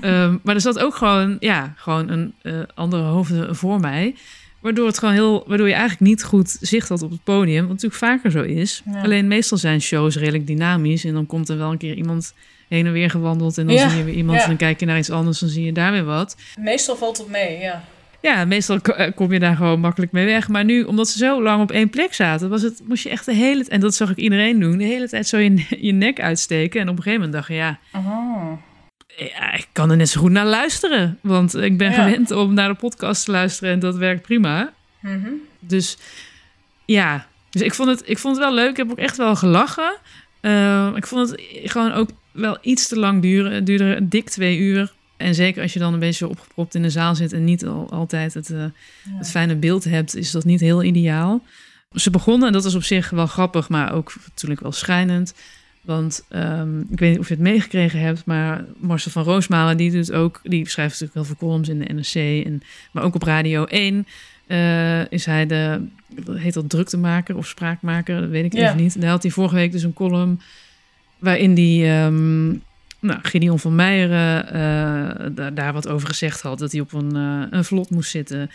[SPEAKER 1] Ehm, maar er zat ook gewoon, ja, gewoon een eh, andere hoofd voor mij. Waardoor, het gewoon heel, waardoor je eigenlijk niet goed zicht had op het podium. Wat natuurlijk vaker zo is.
[SPEAKER 2] Ja.
[SPEAKER 1] Alleen meestal zijn shows redelijk dynamisch. En dan komt er wel een keer iemand heen en weer gewandeld. En dan
[SPEAKER 2] Ja,
[SPEAKER 1] zie je weer iemand.
[SPEAKER 2] ja.
[SPEAKER 1] En dan kijk je naar iets anders. Dan zie je daar weer wat.
[SPEAKER 2] Meestal valt het mee, ja.
[SPEAKER 1] Ja, meestal eh, kom je daar gewoon makkelijk mee weg. Maar nu, omdat ze zo lang op één plek zaten, was het, moest je echt de hele tijd, en dat zag ik iedereen doen, de hele tijd zo je, je nek uitsteken. En op een gegeven moment dacht je, ja,
[SPEAKER 2] Aha.
[SPEAKER 1] Ja, ik kan er net zo goed naar luisteren. Want ik ben
[SPEAKER 2] Ja.
[SPEAKER 1] gewend om naar de podcast te luisteren en dat werkt prima.
[SPEAKER 2] Mhm.
[SPEAKER 1] Dus ja, dus ik vond het, ik vond het wel leuk. Ik heb ook echt wel gelachen. Eh, ik vond het gewoon ook wel iets te lang duren. Het duurde dik twee uur. En zeker als je dan een beetje opgepropt in de zaal zit en niet al, altijd het, eh, het fijne beeld hebt, is dat niet heel ideaal. Ze begonnen, en dat is op zich wel grappig, maar ook natuurlijk wel schrijnend. Want ehm, ik weet niet of je het meegekregen hebt, maar Marcel van Roosmalen, die doet ook, die schrijft natuurlijk heel veel columns in de NRC, en, maar ook op Radio 1 eh, is hij de, heet dat druktemaker of spraakmaker, dat weet ik even niet. Daar had hij vorige week dus een column waarin die, ehm, nou, Gideon van Meijeren eh, daar, daar wat over gezegd had. Dat hij op een, eh, een vlot moest zitten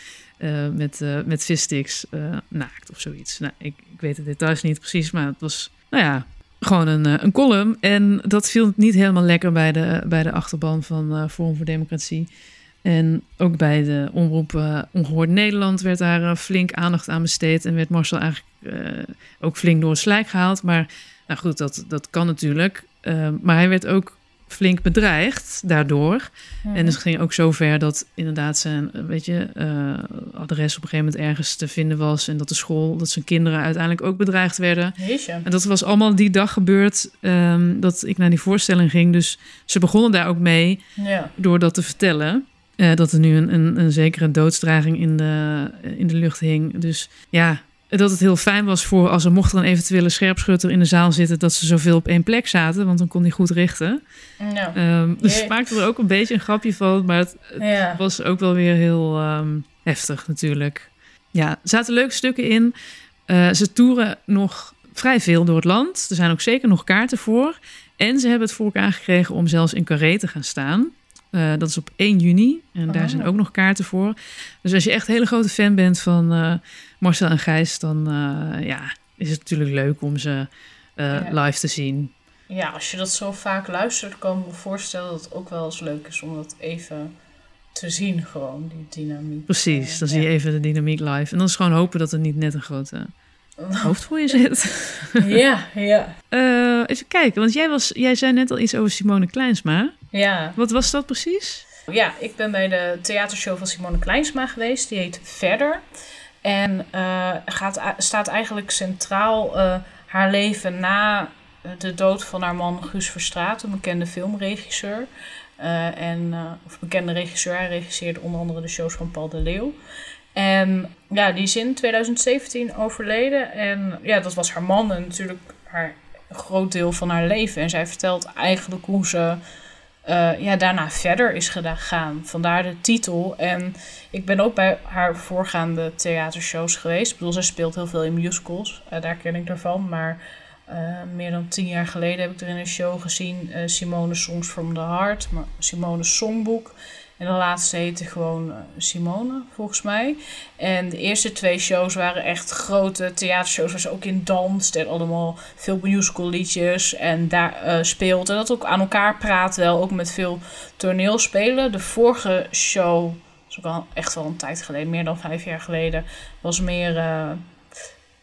[SPEAKER 1] met, met vissticks naakt of zoiets. Nou, ik, ik weet de details niet precies, maar het was, nou ja, gewoon een, eh, een column. En dat viel niet helemaal lekker bij de, bij de achterban van eh, Forum voor Democratie. En ook bij de omroep eh, Ongehoord Nederland werd daar flink aandacht aan besteed. En werd Marcel eigenlijk ook flink door het slijk gehaald. Maar nou goed, dat, dat kan natuurlijk. Maar hij werd ook flink bedreigd daardoor. En dus het ging ook zo ver dat inderdaad zijn weet je, eh, adres op een gegeven moment ergens te vinden was. En dat de school, dat zijn kinderen uiteindelijk ook bedreigd werden.
[SPEAKER 2] Jeetje.
[SPEAKER 1] En dat was allemaal die dag gebeurd ehm, dat ik naar die voorstelling ging. Dus ze begonnen daar ook mee
[SPEAKER 2] Ja.
[SPEAKER 1] door dat te vertellen. eh, dat er nu een, een, een zekere doodsdreiging in de, in de lucht hing. Dus ja, dat het heel fijn was voor als er mocht er een eventuele scherpschutter in de zaal zitten, dat ze zoveel op één plek zaten, want dan kon hij goed richten.
[SPEAKER 2] Ja.
[SPEAKER 1] Ehm, dus ik maakte er ook een beetje een grapje van, maar het, het
[SPEAKER 2] Ja.
[SPEAKER 1] was ook wel weer heel ehm, heftig natuurlijk. Ja, er zaten leuke stukken in. Eh, ze toeren nog vrij veel door het land. Er zijn ook zeker nog kaarten voor. En ze hebben het voor elkaar gekregen om zelfs in Carré te gaan staan. Eh, dat is op 1 juni. En daar
[SPEAKER 2] Oh.
[SPEAKER 1] zijn ook nog kaarten voor. Dus als je echt een hele grote fan bent van eh, Marcel en Gijs... dan eh, ja, is het natuurlijk leuk om ze eh,
[SPEAKER 2] Ja.
[SPEAKER 1] live te zien.
[SPEAKER 2] ja, als je dat zo vaak luistert, kan ik me voorstellen dat het ook wel eens leuk is om dat even te zien, gewoon, die dynamiek.
[SPEAKER 1] Precies, dan
[SPEAKER 2] Eh,
[SPEAKER 1] zie je
[SPEAKER 2] ja.
[SPEAKER 1] even de dynamiek live. En dan is gewoon hopen dat er niet net een grote hoofd voor je zit.
[SPEAKER 2] Ja, ja,
[SPEAKER 1] even kijken, want jij, was, jij zei net al iets over Simone Kleinsma.
[SPEAKER 2] ja.
[SPEAKER 1] Wat was dat precies?
[SPEAKER 2] Ja, ik ben bij de theatershow van Simone Kleinsma geweest. Die heet Verder. En eh, gaat, staat eigenlijk centraal eh, haar leven na de dood van haar man Guus Verstraet, een bekende filmregisseur. Eh, en, eh, of bekende regisseur. Hij regisseerde onder andere de shows van Paul de Leeuw. En ja, die is in 2017 overleden. En ja, dat was haar man en natuurlijk haar een groot deel van haar leven. En zij vertelt eigenlijk hoe ze eh, ja, daarna verder is gegaan. Vandaar de titel. En ik ben ook bij haar voorgaande theatershows geweest. Ik bedoel, zij speelt heel veel in musicals. eh, daar ken ik ervan. Maar meer dan tien jaar geleden heb ik er in een show gezien. Simone Songs from the Heart, maar Simone Songboek. En de laatste heette gewoon uh, Simone, volgens mij. En de eerste twee shows waren echt grote theatershows waar ze ook in danst en allemaal veel musical liedjes en daar uh, speelt. En dat ook aan elkaar praat wel, ook met veel toneelspelen. De vorige show, dat is ook al echt wel een tijd geleden, meer dan vijf jaar geleden, was meer uh,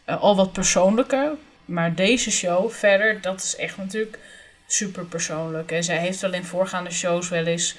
[SPEAKER 2] al wat persoonlijker. Maar deze show verder, dat is echt natuurlijk super persoonlijk. En zij heeft wel in voorgaande shows wel eens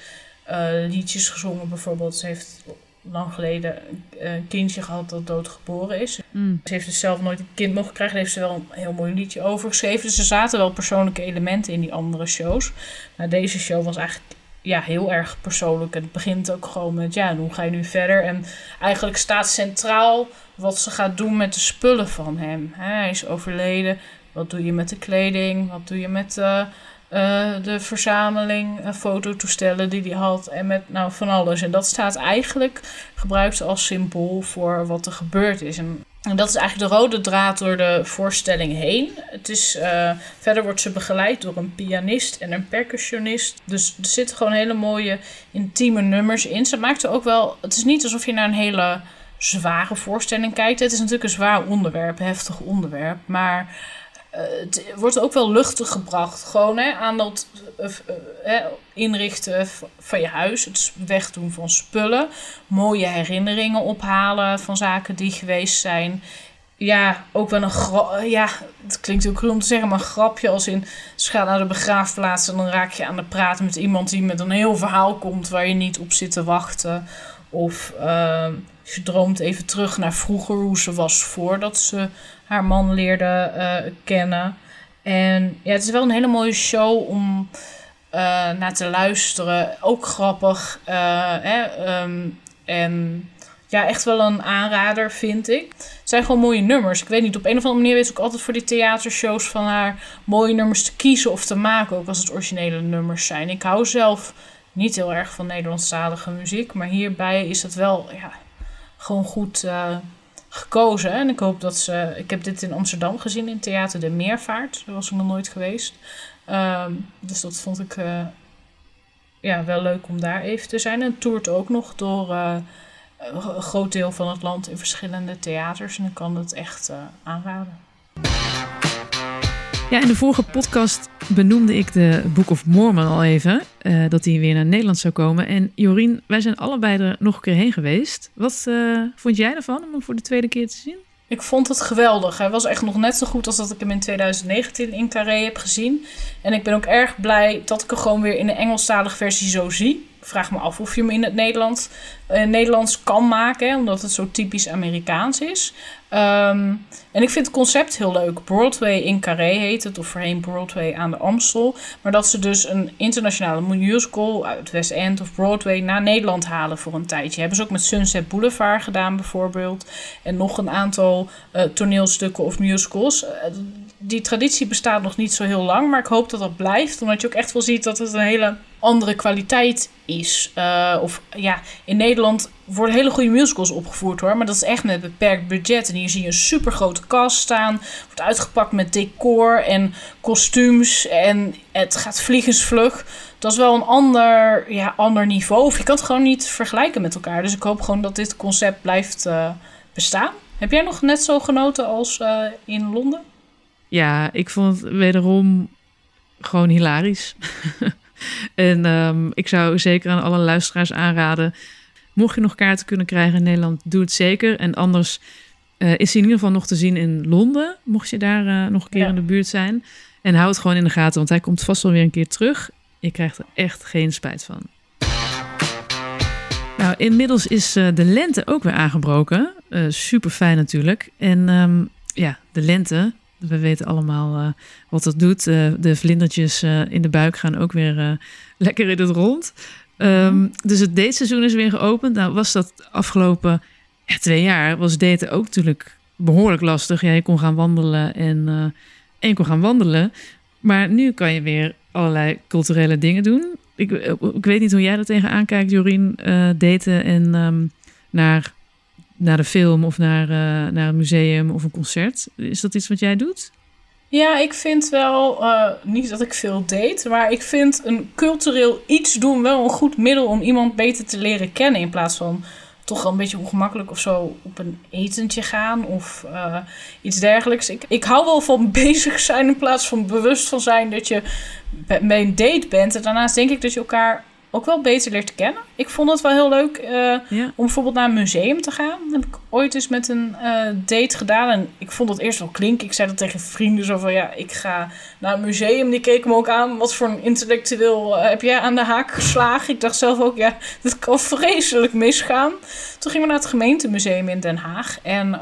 [SPEAKER 2] liedjes gezongen. Bijvoorbeeld, ze heeft lang geleden een kindje gehad dat doodgeboren is. Mm. Ze heeft dus zelf nooit een kind mogen krijgen. Daar heeft ze wel een heel mooi liedje over geschreven. Dus er zaten wel persoonlijke elementen in die andere shows. Maar deze show was eigenlijk ja, heel erg persoonlijk. Het begint ook gewoon met, ja, hoe ga je nu verder? En eigenlijk staat centraal wat ze gaat doen met de spullen van hem. Hij is overleden. Wat doe je met de kleding? Wat doe je met... Uh, uh, de verzameling uh, fototoestellen die hij had en met nou, van alles. En dat staat eigenlijk gebruikt als symbool voor wat er gebeurd is. En, en dat is eigenlijk de rode draad door de voorstelling heen. Het is, uh, verder wordt ze begeleid door een pianist en een percussionist. Dus er zitten gewoon hele mooie intieme nummers in. Ze er ook wel. Het is niet alsof je naar een hele zware voorstelling kijkt. Het is natuurlijk een zwaar onderwerp, heftig onderwerp. Maar het wordt ook wel luchtig gebracht. Gewoon hè, aan dat uh, inrichten van je huis. Het wegdoen van spullen. Mooie herinneringen ophalen van zaken die geweest zijn. Ja, ook wel een. Ja, het klinkt ook cruel om te zeggen, maar een grapje als in. Ze gaat naar de begraafplaats en dan raak je aan de praten met iemand die met een heel verhaal komt waar je niet op zit te wachten. Of je droomt even terug naar vroeger, hoe ze was voordat ze haar man leerde uh, kennen. En ja, het is wel een hele mooie show om uh, naar te luisteren. Ook grappig. Hè, um, en ja, echt wel een aanrader, vind ik. Het zijn gewoon mooie nummers. Ik weet niet, op een of andere manier weet ik ook altijd voor die theatershows van haar mooie nummers te kiezen of te maken. Ook als het originele nummers zijn. Ik hou zelf niet heel erg van Nederlandstalige muziek. Maar hierbij is het wel ja, gewoon goed gekozen. En ik hoop dat ze. Ik heb dit in Amsterdam gezien in Theater de Meervaart. Daar was ik nog nooit geweest. Um, dus dat vond ik uh, ja, wel leuk om daar even te zijn. En toert ook nog door uh, een groot deel van het land in verschillende theaters. En ik kan het echt aanraden.
[SPEAKER 1] Ja, in de vorige podcast benoemde ik de Book of Mormon al even. Uh, dat die weer naar Nederland zou komen. En Jorien, wij zijn allebei er nog een keer heen geweest. Wat uh, vond jij ervan om hem voor de tweede keer te zien?
[SPEAKER 2] Ik vond het geweldig. Hij was echt nog net zo goed als dat ik hem in 2019 in Carré heb gezien. En ik ben ook erg blij dat ik hem gewoon weer in de Engelstalige versie zo zie. Vraag me af of je hem in het Nederlands, uh, Nederlands kan maken, omdat het zo typisch Amerikaans is. Um, en ik vind het concept heel leuk. Broadway in Carré heet het, of voorheen Broadway aan de Amstel. Maar dat ze dus een internationale musical uit West End of Broadway naar Nederland halen voor een tijdje. Hebben ze ook met Sunset Boulevard gedaan bijvoorbeeld. En nog een aantal uh, toneelstukken of musicals. Uh, die traditie bestaat nog niet zo heel lang, maar ik hoop dat dat blijft. Omdat je ook echt wel ziet dat het een hele andere kwaliteit is. Uh, of ja, in Nederland worden hele goede musicals opgevoerd hoor. Maar dat is echt met beperkt budget. En hier zie je een super grote cast staan. Wordt uitgepakt met decor en kostuums. En het gaat vliegensvlug. Dat is wel een ander, ja, ander niveau. Of je kan het gewoon niet vergelijken met elkaar. Dus ik hoop gewoon dat dit concept blijft uh, bestaan. Heb jij nog net zo genoten als uh, in Londen?
[SPEAKER 1] Ja, ik vond het wederom gewoon hilarisch. *laughs* en um, ik zou zeker aan alle luisteraars aanraden. Mocht je nog kaarten kunnen krijgen in Nederland, doe het zeker. En anders uh, is hij in ieder geval nog te zien in Londen. Mocht je daar uh, nog een keer ja. in de buurt zijn. En hou het gewoon in de gaten, want hij komt vast wel weer een keer terug. Je krijgt er echt geen spijt van. Nou, inmiddels is uh, de lente ook weer aangebroken. super fijn natuurlijk. En um, ja, de lente, we weten allemaal uh, wat dat doet. Uh, de vlindertjes uh, in de buik gaan ook weer lekker in het rond. Um, dus het dateseizoen is weer geopend. Nou was dat afgelopen ja, twee jaar was daten ook natuurlijk behoorlijk lastig. Ja, je kon gaan wandelen en, en je kon gaan wandelen. Maar nu kan je weer allerlei culturele dingen doen. Ik, ik weet niet hoe jij er tegenaan kijkt, Jorien. daten en um, naar naar de film of naar, uh, naar een museum of een concert. Is dat iets wat jij doet?
[SPEAKER 2] Ja, ik vind wel, uh, niet dat ik veel date, maar ik vind een cultureel iets doen wel een goed middel om iemand beter te leren kennen. In plaats van toch wel een beetje ongemakkelijk of zo op een etentje gaan of uh, iets dergelijks. Ik, ik hou wel van *laughs* bezig zijn in plaats van bewust van zijn dat je bij een date bent. En daarnaast denk ik dat je elkaar ook wel beter leert kennen. Ik vond het wel heel leuk uh, om bijvoorbeeld naar een museum te gaan. Dat heb ik ooit eens met een uh, date gedaan. En ik vond het eerst wel klinken. Ik zei dat tegen vrienden zo van... ja, ik ga naar een museum. Die keken me ook aan. Wat voor een intellectueel uh, heb jij aan de haak geslagen? Ik dacht zelf ook, ja, dit kan vreselijk misgaan. Toen gingen we naar het gemeentemuseum in Den Haag. En...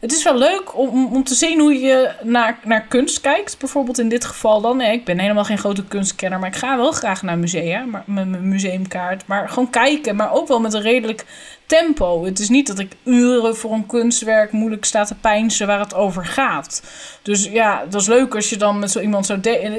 [SPEAKER 2] Het is wel leuk om, om te zien hoe je naar, naar kunst kijkt. Bijvoorbeeld in dit geval dan. Ik ben helemaal geen grote kunstkenner, maar ik ga wel graag naar musea. Maar, met mijn museumkaart. Maar gewoon kijken, maar ook wel met een redelijk tempo. Het is niet dat ik uren voor een kunstwerk moeilijk sta te pijnsen waar het over gaat. Dus ja, dat is leuk als je dan met zo iemand zo...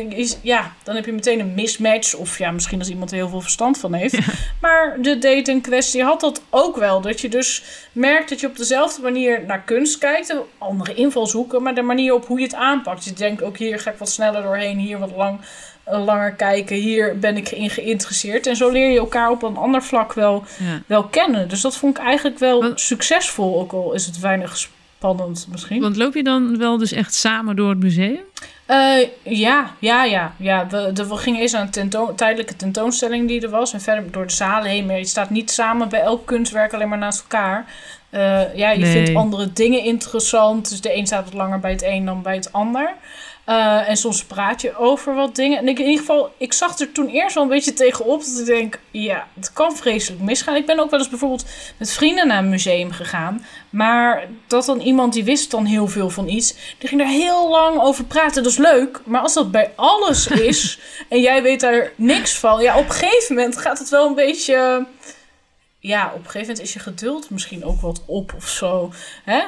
[SPEAKER 2] Is, ja, dan heb je meteen een mismatch. Of ja, misschien als iemand er heel veel verstand van heeft. Maar de date in kwestie had dat ook wel. Dat je dus merkt dat je op dezelfde manier naar kunst kijkt. Andere invalshoeken, maar de manier op hoe je het aanpakt. Je denkt ook hier ga ik wat sneller doorheen, hier wat lang langer kijken. Hier ben ik in geïnteresseerd. En zo leer je elkaar op een ander vlak wel, wel kennen. Dus dat vond ik eigenlijk wel succesvol. Ook al is het weinig spannend misschien.
[SPEAKER 1] Want loop je dan wel dus echt samen door het museum?
[SPEAKER 2] Uh, ja, ja, ja. ja. We, we gingen eerst aan een tentoon, tijdelijke tentoonstelling die er was. En verder door de zalen heen. Maar je staat niet samen bij elk kunstwerk alleen maar naast elkaar. Uh, ja, je vindt andere dingen interessant. Dus de een staat wat langer bij het een dan bij het ander. Uh, en soms praat je over wat dingen. En ik, in ieder geval, ik zag er toen eerst wel een beetje tegenop. Dat ik denk, ja, het kan vreselijk misgaan. Ik ben ook wel eens bijvoorbeeld met vrienden naar een museum gegaan. Maar dat dan iemand die wist dan heel veel van iets. Die ging daar heel lang over praten. Dat is leuk. Maar als dat bij alles *laughs* is en jij weet daar niks van. Ja, op een gegeven moment gaat het wel een beetje ja, op een gegeven moment is je geduld misschien ook wat op of zo. Hè?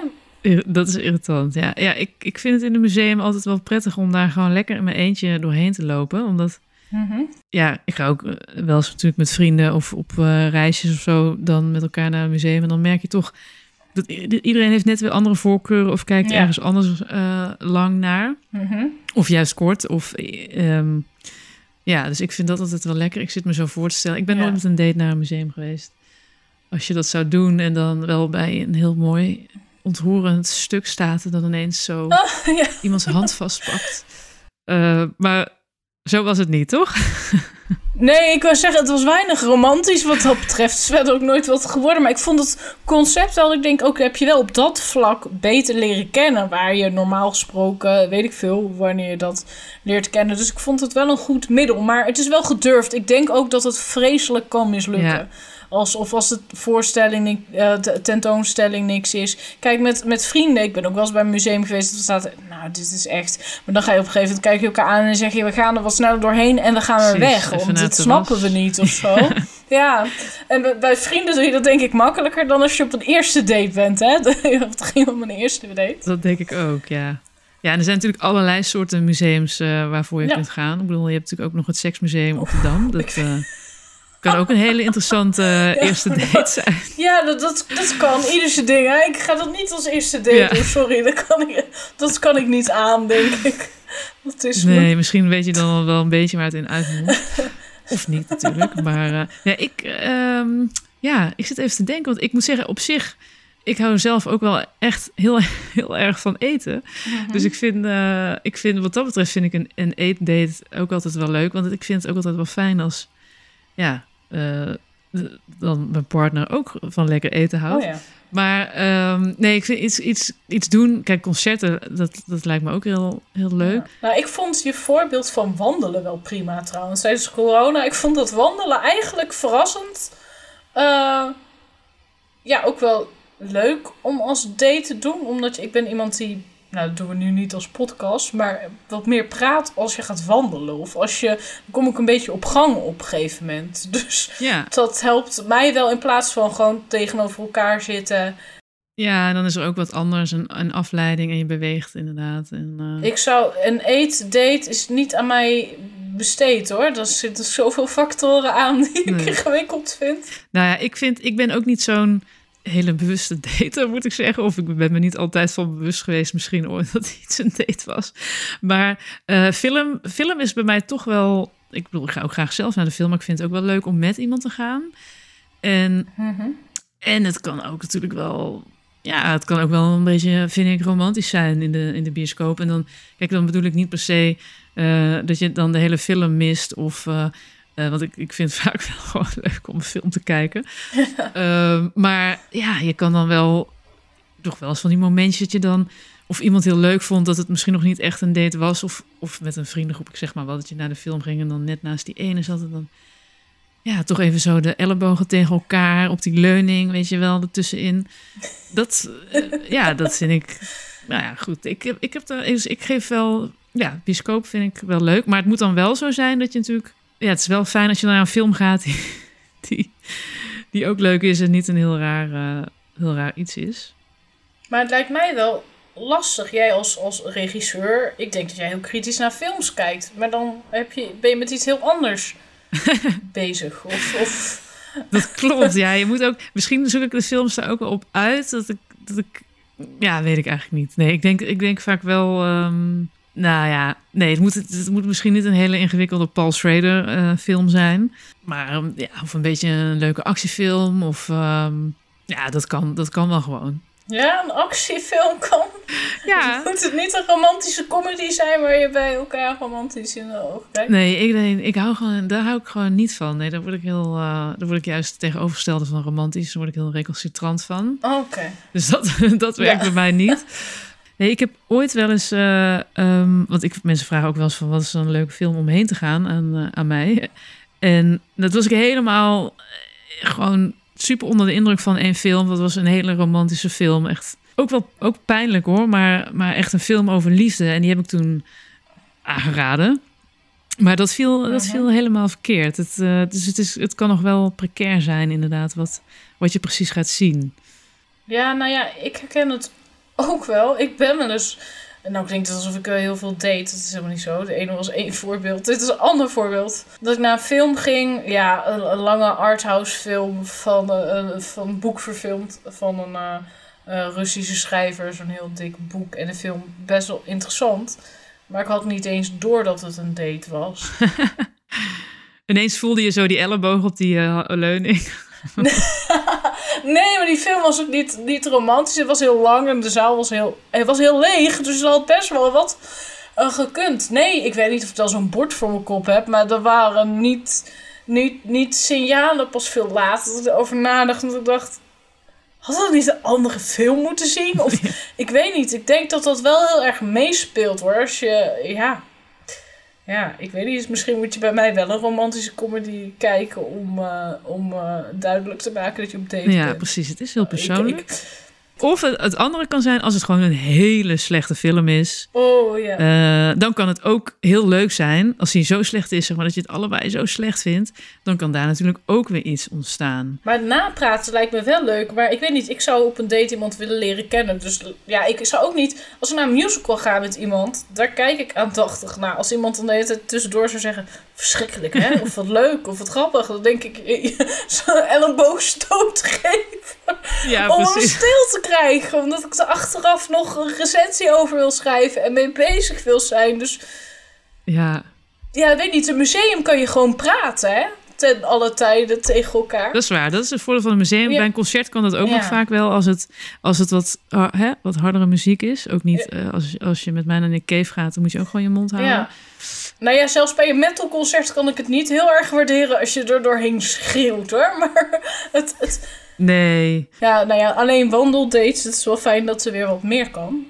[SPEAKER 1] Dat is irritant, ja. Ja, ik, ik vind het in een museum altijd wel prettig om daar gewoon lekker in mijn eentje doorheen te lopen. Omdat,
[SPEAKER 2] mm
[SPEAKER 1] ja, ik ga ook eh, wel eens natuurlijk met vrienden of op uh, reisjes of zo dan met elkaar naar een museum. En dan merk je toch dat iedereen heeft net weer andere voorkeuren of kijkt ergens anders uh, lang naar.
[SPEAKER 2] Mm
[SPEAKER 1] Of juist kort. Of, um, ja, dus ik vind dat altijd wel lekker. Ik zit me zo voor te stellen. Ik ben ja. nooit met een date naar een museum geweest. Als je dat zou doen en dan wel bij een heel mooi ontroerend stuk staat en dan ineens zo *laughs*
[SPEAKER 2] oh, ja.
[SPEAKER 1] iemands hand vastpakt. Uh, maar zo was het niet, toch? *laughs*
[SPEAKER 2] nee, ik wou zeggen, het was weinig romantisch wat dat betreft. Het is verder ook nooit wat geworden. Maar ik vond het concept wel, ik denk ook, heb je wel op dat vlak beter leren kennen. Waar je normaal gesproken, weet ik veel, wanneer je dat leert kennen. Dus ik vond het wel een goed middel. Maar het is wel gedurfd. Ik denk ook dat het vreselijk kan mislukken. Ja. Als, of als de voorstelling, uh, tentoonstelling niks is. Kijk, met, met vrienden, ik ben ook wel eens bij een museum geweest. Dat staat, nou, dit is echt. Maar dan ga je op een gegeven moment kijken je elkaar aan en zeg je, we gaan er wat sneller doorheen en dan gaan we weg. Want dit snappen we niet of zo. *laughs* ja, en bij vrienden doe je dat denk ik makkelijker dan als je op een eerste date bent. Hè? *laughs* Het ging om een eerste date.
[SPEAKER 1] Dat denk ik ook, ja. Ja, en er zijn natuurlijk allerlei soorten museums uh, waarvoor je kunt gaan. Ik bedoel, je hebt natuurlijk ook nog het Seksmuseum op de Dam. *laughs* Dat, uh, kan ook een hele interessante *laughs* eerste date zijn.
[SPEAKER 2] Ja, dat, dat, dat kan. Ieder zijn ding. Hè? Ik ga dat niet als eerste date ja. doen. Sorry, dat kan, ik, dat kan ik niet aan, denk ik. Dat is
[SPEAKER 1] nee, me. misschien weet je dan wel een beetje waar het in uitmoet. of niet natuurlijk. Maar uh, ja, ik, um, ja, ik zit even te denken. Want ik moet zeggen, op zich... Ik hou zelf ook wel echt heel, *laughs* heel erg van eten. -hmm. Dus ik vind, uh, ik vind, wat dat betreft, vind ik een, een eetdate ook altijd wel leuk. Want ik vind het ook altijd wel fijn als ja, dan mijn partner ook van lekker eten houdt.
[SPEAKER 2] Oh ja.
[SPEAKER 1] Maar um, nee, ik vind iets, iets, iets doen. Kijk, concerten, dat, dat lijkt me ook heel, heel leuk. Ja.
[SPEAKER 2] Nou, ik vond je voorbeeld van wandelen wel prima trouwens. Tijdens corona, ik vond dat wandelen eigenlijk verrassend. Uh, ja, ook wel leuk om als date te doen. Omdat je, ik ben iemand die nou, dat doen we nu niet als podcast, maar wat meer praat als je gaat wandelen. Of als je, dan kom ik een beetje op gang op een gegeven moment. *laughs* Dus
[SPEAKER 1] ja.
[SPEAKER 2] dat helpt mij wel in plaats van gewoon tegenover elkaar zitten.
[SPEAKER 1] Ja, en dan is er ook wat anders, een, een afleiding en je beweegt inderdaad. En, uh...
[SPEAKER 2] Ik zou, een eet-date is niet aan mij besteed hoor. Er zitten zoveel factoren aan die nee. ik ingewikkeld vind.
[SPEAKER 1] Nou ja, ik vind, ik ben ook niet zo'n hele bewuste dater, moet ik zeggen. Of ik ben me niet altijd van bewust geweest, misschien ooit *laughs* dat iets een date was. Maar uh, film, film is bij mij toch wel. Ik bedoel, ik ga ook graag zelf naar de film, maar ik vind het ook wel leuk om met iemand te gaan. En, mm en het kan ook natuurlijk wel. Ja, het kan ook wel een beetje, vind ik, romantisch zijn in de, in de bioscoop. En dan, kijk, dan bedoel ik niet per se uh, dat je dan de hele film mist of. Uh, uh, want ik, ik vind het *laughs* vaak wel gewoon leuk om een film te kijken. uh, *laughs* maar ja, je kan dan wel toch wel eens van die momentjes dat je dan... of iemand heel leuk vond dat het misschien nog niet echt een date was... of, of met een vriendengroep, ik zeg maar wel, dat je naar de film ging... en dan net naast die ene zat en dan... Ja, toch even zo de ellebogen tegen elkaar op die leuning, weet je wel, ertussenin. Dat, uh, *laughs* ja, dat vind ik... Nou ja, goed. Ik, heb, ik, heb dus ik geef wel... Ja, bioscoop vind ik wel leuk. Maar het moet dan wel zo zijn dat je natuurlijk ja, het is wel fijn als je naar een film gaat die, die, die ook leuk is en niet een heel raar, uh, heel raar iets is.
[SPEAKER 2] Maar het lijkt mij wel lastig. Jij als, als regisseur, ik denk dat jij heel kritisch naar films kijkt. Maar dan heb je, ben je met iets heel anders *laughs* bezig. Of, of...
[SPEAKER 1] Dat klopt, ja. Je moet ook, misschien zoek ik de films daar ook wel op uit. Dat ik, dat ik ja, weet ik eigenlijk niet. Nee, ik denk, ik denk vaak wel... Um, nou ja, nee, het moet, het moet misschien niet een hele ingewikkelde Paul Schrader uh, film zijn. Maar um, ja, of een beetje een leuke actiefilm. Of um, ja, dat kan, dat kan wel gewoon.
[SPEAKER 2] Ja, een actiefilm kan. *laughs* Ja. Moet het niet een romantische comedy zijn waar je bij elkaar romantisch in de ogen kijkt?
[SPEAKER 1] Nee, ik, nee, ik hou gewoon, daar hou ik gewoon niet van. Nee, daar word ik heel, uh, daar word ik juist tegenovergestelde van romantisch. Daar word ik heel recalcitrant van.
[SPEAKER 2] Oké. Okay.
[SPEAKER 1] Dus dat, *laughs* dat werkt ja. bij mij niet. *laughs* Nee, ik heb ooit wel eens, uh, um, want ik, mensen vragen ook wel eens van wat is dan een leuke film om heen te gaan aan, uh, aan mij. En dat was ik helemaal uh, gewoon super onder de indruk van één film. Dat was een hele romantische film. Echt ook wel ook pijnlijk hoor, maar, maar echt een film over liefde. En die heb ik toen aangeraden. Maar dat viel, dat viel helemaal verkeerd. Het, dus het, is, het kan nog wel precair zijn, inderdaad, wat, wat je precies gaat zien.
[SPEAKER 2] Ja, nou ja, ik herken het *laughs* ook wel. Ik ben wel eens. Nou klinkt het alsof ik heel veel date. Dat is helemaal niet zo. De ene was één *laughs* voorbeeld. Dit is een ander voorbeeld. Dat ik naar een film ging. Ja, een, een lange arthouse film van, uh, van een boek verfilmd. Van een uh, uh, Russische schrijver. Zo'n heel dik boek. En de film best wel interessant. Maar ik had niet eens door dat het een date was. *laughs*
[SPEAKER 1] Ineens voelde je zo die elleboog op die leuning.
[SPEAKER 2] Nee, maar die film was ook niet, niet romantisch. Het was heel lang en de zaal was heel, het was heel leeg. Dus er had best wel wat uh, gekund. Nee, ik weet niet of ik al zo'n bord voor mijn kop heb. Maar er waren niet, niet, niet signalen pas veel later dat ik erover nadacht. En ik dacht, had dat niet een andere film moeten zien? Of *laughs* ik weet niet. Ik denk dat dat wel heel erg meespeelt hoor. Als je, ja, ja, ik weet niet. Misschien moet je bij mij wel een romantische comedy kijken om, uh, om uh, duidelijk te maken dat je op date
[SPEAKER 1] ja,
[SPEAKER 2] bent.
[SPEAKER 1] precies. Het is heel persoonlijk. Ik, ik, of het, het, andere kan zijn als het gewoon een hele slechte film is.
[SPEAKER 2] Oh ja.
[SPEAKER 1] Uh, dan kan het ook heel leuk zijn als hij zo slecht is, zeg maar dat je het allebei zo slecht vindt. Dan kan daar natuurlijk ook weer iets ontstaan.
[SPEAKER 2] Maar napraten lijkt me wel leuk. Maar ik weet niet, ik zou op een date iemand willen leren kennen. Dus ja, ik zou ook niet. Als ik naar een musical ga met iemand, daar kijk ik aandachtig naar. Als iemand dan de hele tijd tussendoor zou zeggen: verschrikkelijk hè, of wat leuk of wat grappig, dan denk ik *laughs* zo'n elleboogstoot geven.
[SPEAKER 1] Ja,
[SPEAKER 2] om
[SPEAKER 1] precies.
[SPEAKER 2] hem stil te krijgen. Omdat ik er achteraf nog een recensie over wil schrijven en mee bezig wil zijn. Dus
[SPEAKER 1] ja.
[SPEAKER 2] Ja, weet niet. Een museum kan je gewoon praten, hè? Ten alle tijden tegen elkaar.
[SPEAKER 1] Dat is waar. Dat is het voordeel van een museum. Ja. Bij een concert kan dat ook ja. nog vaak wel als het, als het wat, uh, hè, wat hardere muziek is. Ook niet ja. uh, als, als je met mij naar een cave gaat, dan moet je ook gewoon je mond houden.
[SPEAKER 2] Ja. Nou ja, zelfs bij een metalconcert kan ik het niet heel erg waarderen als je er doorheen schreeuwt hoor. *laughs* Maar het, het,
[SPEAKER 1] Nee.
[SPEAKER 2] Ja, nou ja, alleen wandeldates. Het is wel fijn dat ze weer wat meer kan.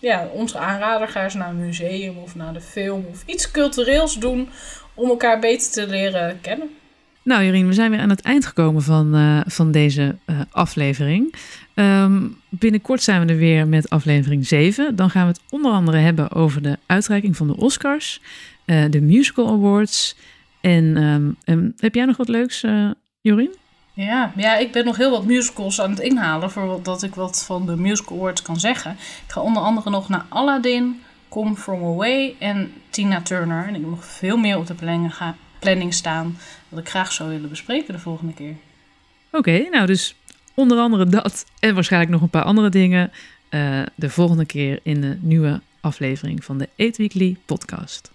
[SPEAKER 2] Ja, onze aanrader ga eens naar een museum of naar de film of iets cultureels doen om elkaar beter te leren kennen.
[SPEAKER 1] Nou, Jorien, we zijn weer aan het eind gekomen van, uh, van deze uh, aflevering. Um, binnenkort zijn we er weer met aflevering 7. Dan gaan we het onder andere hebben over de uitreiking van de Oscars, uh, de Musical Awards. En um, um, heb jij nog wat leuks, Jorien?
[SPEAKER 2] Ja, ja, ik ben nog heel wat musicals aan het inhalen voordat ik wat van de Musical Awards kan zeggen. Ik ga onder andere nog naar Aladdin, Come From Away en Tina Turner. En ik heb nog veel meer op de planning, staan dat ik graag zou willen bespreken de volgende keer.
[SPEAKER 1] Oké, nou dus onder andere dat en waarschijnlijk nog een paar andere dingen uh, de volgende keer in de nieuwe aflevering van de Eat Weekly podcast.